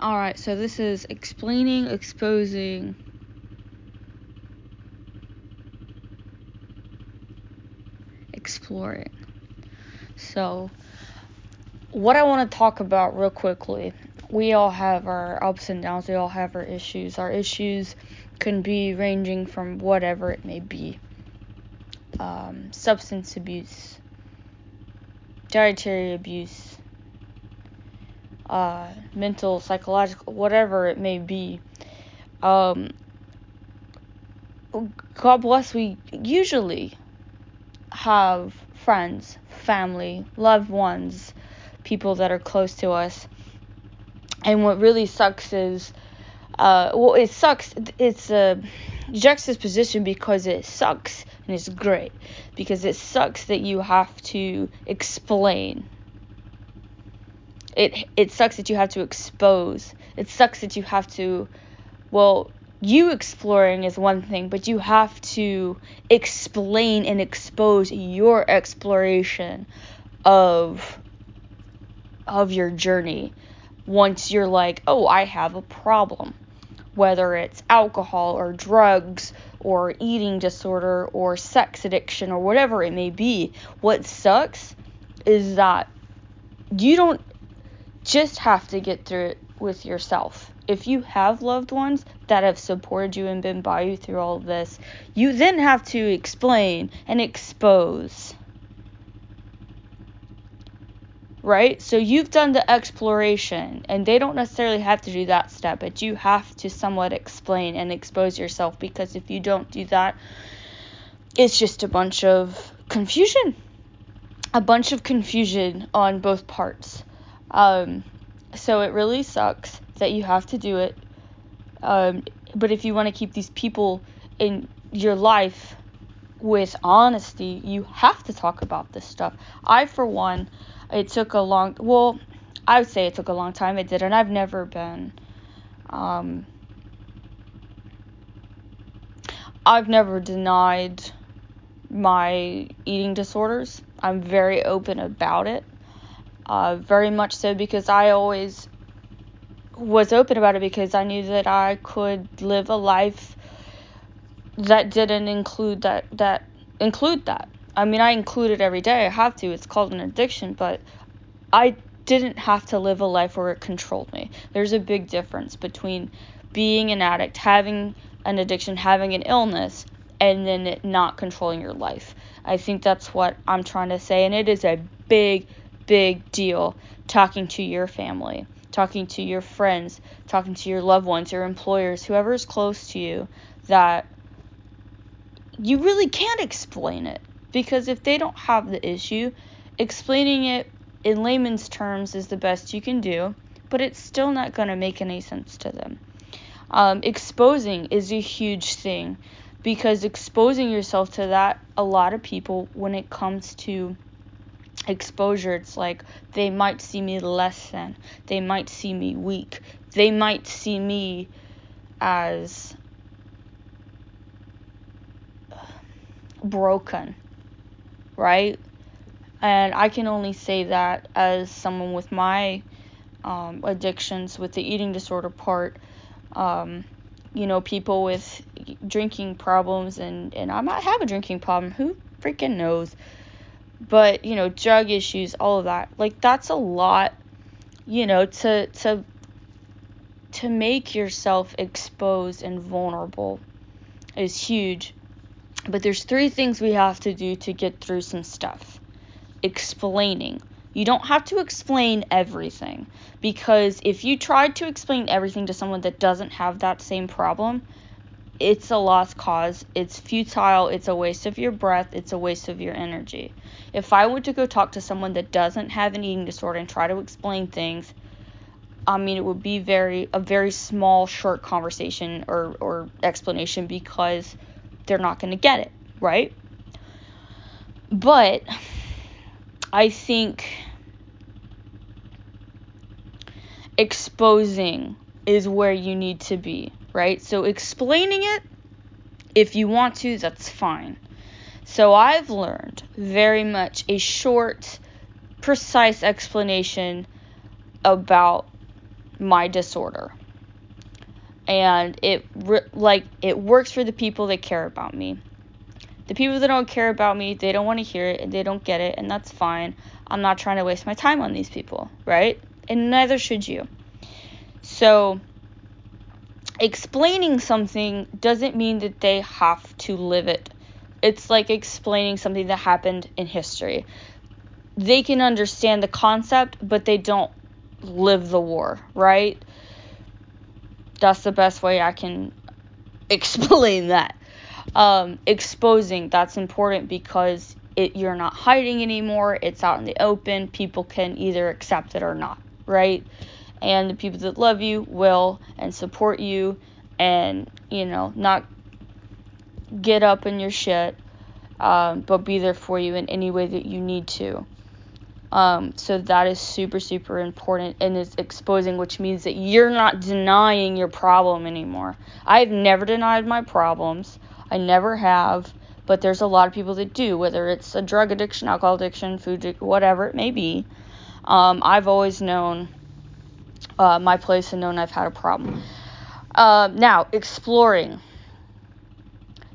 Alright, so this is explaining, exposing, exploring. So, what I want to talk about real quickly we all have our ups and downs, we all have our issues. Our issues can be ranging from whatever it may be um, substance abuse, dietary abuse, uh, mental, psychological, whatever it may be. Um, God bless, we usually have friends, family, loved ones, people that are close to us. And what really sucks is, uh, well, it sucks. It's a juxtaposition because it sucks and it's great because it sucks that you have to explain. It it sucks that you have to expose. It sucks that you have to, well, you exploring is one thing, but you have to explain and expose your exploration of of your journey once you're like, "Oh, I have a problem." Whether it's alcohol or drugs or eating disorder or sex addiction or whatever it may be, what sucks is that you don't just have to get through it with yourself if you have loved ones that have supported you and been by you through all of this, you then have to explain and expose. Right? So you've done the exploration, and they don't necessarily have to do that step, but you have to somewhat explain and expose yourself because if you don't do that, it's just a bunch of confusion. A bunch of confusion on both parts. Um, so it really sucks that you have to do it. Um, but if you want to keep these people in your life with honesty, you have to talk about this stuff. I, for one, it took a long, well, I would say it took a long time. It did, and I've never been, um, I've never denied my eating disorders. I'm very open about it. Uh, very much so because I always was open about it because I knew that I could live a life that didn't include that that include that. I mean, I include it every day. I have to. It's called an addiction, but I didn't have to live a life where it controlled me. There's a big difference between being an addict, having an addiction, having an illness, and then not controlling your life. I think that's what I'm trying to say, and it is a big, big deal talking to your family talking to your friends, talking to your loved ones, your employers, whoever is close to you, that you really can't explain it. Because if they don't have the issue, explaining it in layman's terms is the best you can do, but it's still not going to make any sense to them. Um, exposing is a huge thing because exposing yourself to that, a lot of people, when it comes to exposure it's like they might see me less than they might see me weak they might see me as broken right? And i can only say that as someone with my um, addictions with the eating disorder part um, you know people with drinking problems and and i might have a drinking problem who freaking knows but you know drug issues all of that. Like that's a lot you know to to to make yourself exposed and vulnerable is huge. But there's three things we have to do to get through some stuff. Explaining. You don't have to explain everything because if you tried to explain everything to someone that doesn't have that same problem it's a lost cause. It's futile. It's a waste of your breath. It's a waste of your energy. If I were to go talk to someone that doesn't have an eating disorder and try to explain things, I mean, it would be very a very small, short conversation or or explanation because they're not going to get it, right? But I think exposing is where you need to be right? So explaining it, if you want to, that's fine. So I've learned very much a short, precise explanation about my disorder. And it like it works for the people that care about me. The people that don't care about me, they don't want to hear it and they don't get it, and that's fine. I'm not trying to waste my time on these people, right? And neither should you. So, explaining something doesn't mean that they have to live it. It's like explaining something that happened in history. They can understand the concept, but they don't live the war, right? That's the best way I can explain that. Um, exposing, that's important because it, you're not hiding anymore. It's out in the open. People can either accept it or not, right? And the people that love you will and support you and, you know, not get up in your shit, um, but be there for you in any way that you need to. Um, so that is super, super important and is exposing, which means that you're not denying your problem anymore. I've never denied my problems. I never have, but there's a lot of people that do, whether it's a drug addiction, alcohol addiction, food, whatever it may be. Um, I've always known uh, my place and known I've had a problem. Uh, now, exploring.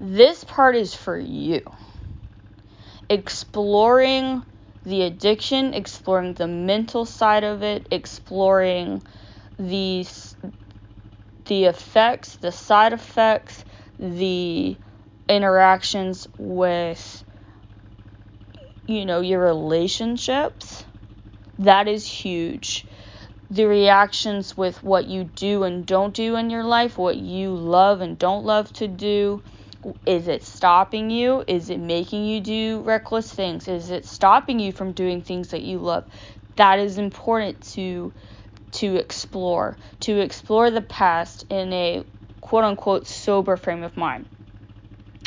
This part is for you. Exploring the addiction, exploring the mental side of it, exploring the the effects, the side effects, the interactions with you know your relationships that is huge the reactions with what you do and don't do in your life what you love and don't love to do. Is it stopping you? Is it making you do reckless things? Is it stopping you from doing things that you love? That is important to to explore to explore the past in a quote unquote sober frame of mind.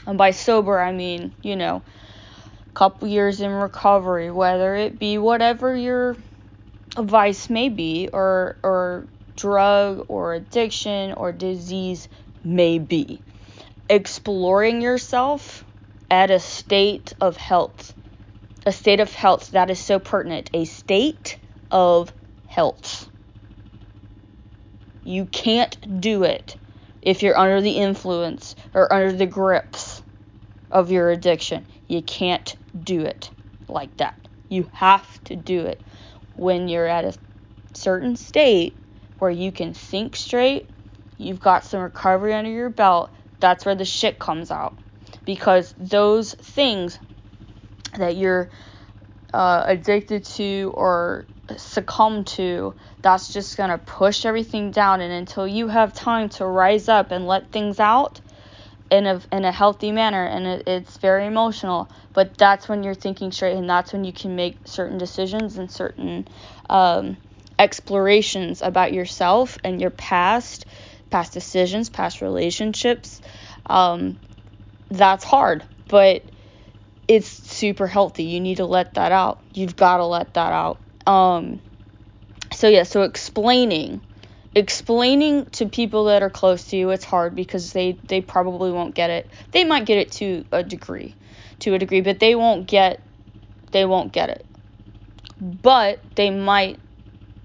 And by sober, I mean, you know, couple years in recovery, whether it be whatever your vice may be, or, or drug or addiction or disease may be. Exploring yourself at a state of health. A state of health that is so pertinent. A state of health. You can't do it if you're under the influence or under the grips of your addiction. You can't do it like that. You have to do it when you're at a certain state where you can think straight, you've got some recovery under your belt. That's where the shit comes out. Because those things that you're uh, addicted to or succumb to, that's just going to push everything down. And until you have time to rise up and let things out in a, in a healthy manner, and it, it's very emotional, but that's when you're thinking straight, and that's when you can make certain decisions and certain um, explorations about yourself and your past, past decisions, past relationships. Um, that's hard, but it's super healthy. You need to let that out. You've got to let that out. Um, so yeah, so explaining explaining to people that are close to you it's hard because they they probably won't get it. They might get it to a degree, to a degree, but they won't get they won't get it. But they might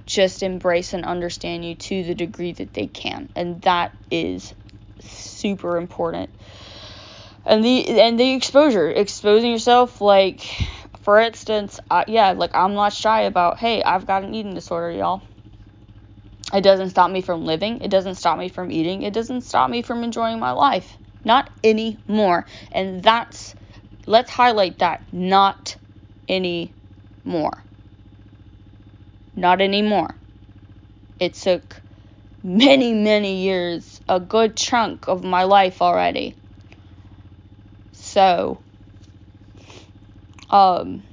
just embrace and understand you to the degree that they can, and that is super important. And the and the exposure, exposing yourself like for instance, I, yeah, like I'm not shy about, hey, I've got an eating disorder, y'all. It doesn't stop me from living. It doesn't stop me from eating. It doesn't stop me from enjoying my life. Not anymore. And that's, let's highlight that. Not anymore. Not anymore. It took many, many years, a good chunk of my life already. So, um,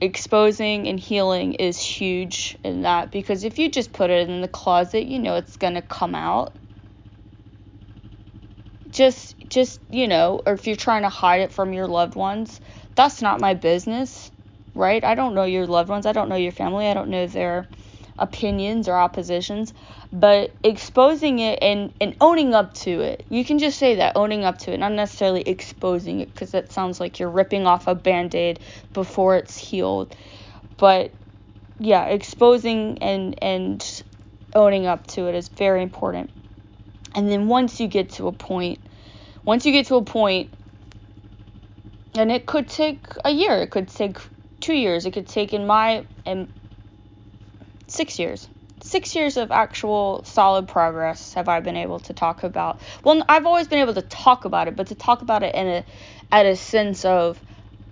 exposing and healing is huge in that because if you just put it in the closet, you know it's going to come out. Just just, you know, or if you're trying to hide it from your loved ones, that's not my business, right? I don't know your loved ones. I don't know your family. I don't know their opinions or oppositions but exposing it and, and owning up to it. You can just say that, owning up to it, not necessarily exposing it, because that sounds like you're ripping off a band aid before it's healed. But yeah, exposing and and owning up to it is very important. And then once you get to a point, once you get to a point, and it could take a year, it could take two years, it could take in my and six years. Six years of actual solid progress have I been able to talk about. Well, I've always been able to talk about it, but to talk about it in a at a sense of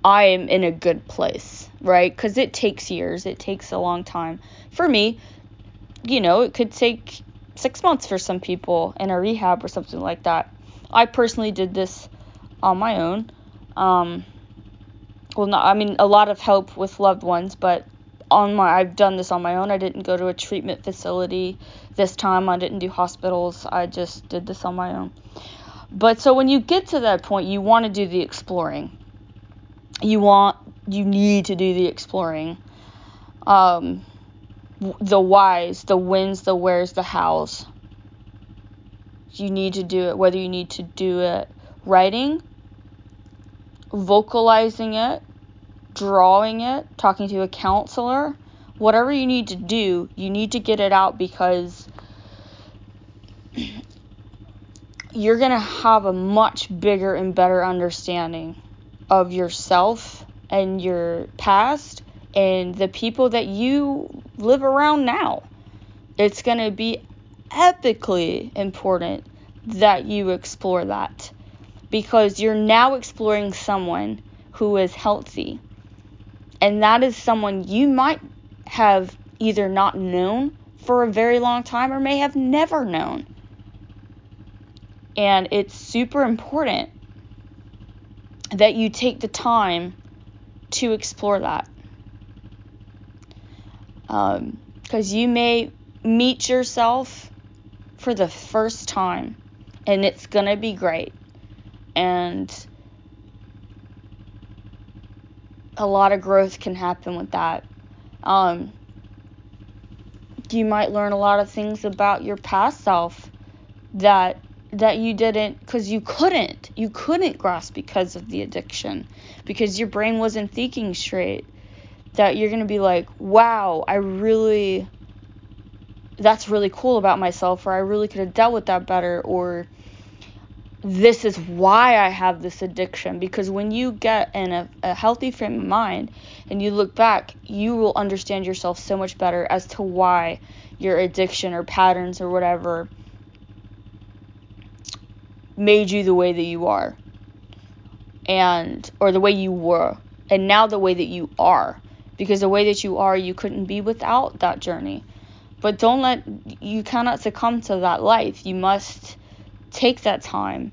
I am in a good place, right? Because it takes years, it takes a long time. For me, you know, it could take six months for some people in a rehab or something like that. I personally did this on my own. Um, well, not, I mean, a lot of help with loved ones, but on my, I've done this on my own. I didn't go to a treatment facility this time. I didn't do hospitals. I just did this on my own. But so when you get to that point, you want to do the exploring. You want, you need to do the exploring. Um, the whys, the whens, the wheres, the hows. You need to do it, whether you need to do it writing, vocalizing it, drawing it, talking to a counselor, whatever you need to do, you need to get it out because you're going to have a much bigger and better understanding of yourself and your past and the people that you live around now. It's going to be epically important that you explore that because you're now exploring someone who is healthy. And that is someone you might have either not known for a very long time or may have never known. And it's super important that you take the time to explore that because um, you may meet yourself for the first time and it's going to be great. And a lot of growth can happen with that. Um, you might learn a lot of things about your past self that that you didn't because you couldn't you couldn't grasp because of the addiction because your brain wasn't thinking straight that you're going to be like, wow, I really, that's really cool about myself, or I really could have dealt with that better, or this is why I have this addiction. Because when you get in a, a healthy frame of mind and you look back, you will understand yourself so much better as to why your addiction or patterns or whatever made you the way that you are and or the way you were and now the way that you are because the way that you are, you couldn't be without that journey. But don't let, you cannot succumb to that life. You must take that time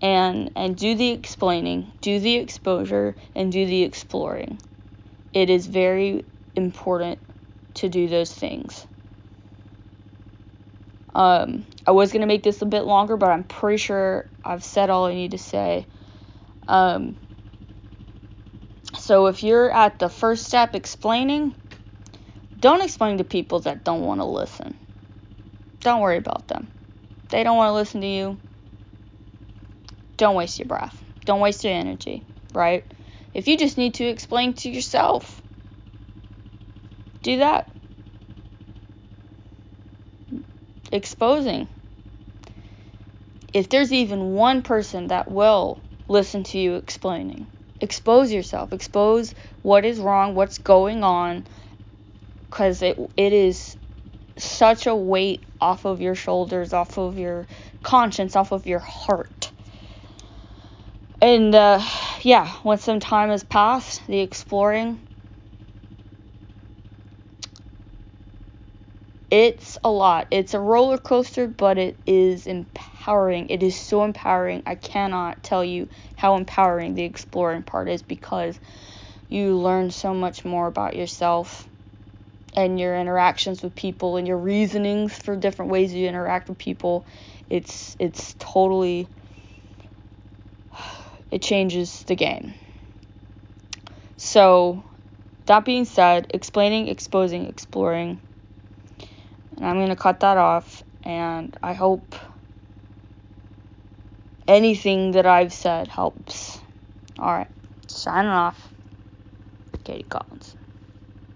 and and do the explaining, do the exposure, and do the exploring. It is very important to do those things. Um, I was gonna make this a bit longer, but I'm pretty sure I've said all I need to say. Um, so if you're at the first step explaining, don't explain to people that don't want to listen. Don't worry about them. They don't want to listen to you. Don't waste your breath. Don't waste your energy, right? If you just need to explain to yourself, do that. Exposing. If there's even one person that will listen to you explaining, expose yourself, expose what is wrong, what's going on, because it it is such a weight off of your shoulders, off of your conscience, off of your heart. And uh, yeah, once some time has passed, the exploring, it's a lot. It's a roller coaster, but it is empowering. It is so empowering. I cannot tell you how empowering the exploring part is because you learn so much more about yourself and your interactions with people and your reasonings for different ways you interact with people. It's it's totally it changes the game. So, that being said, explaining, exposing, exploring and I'm going to cut that off. And I hope anything that I've said helps. Alright, signing off. Katie Collins.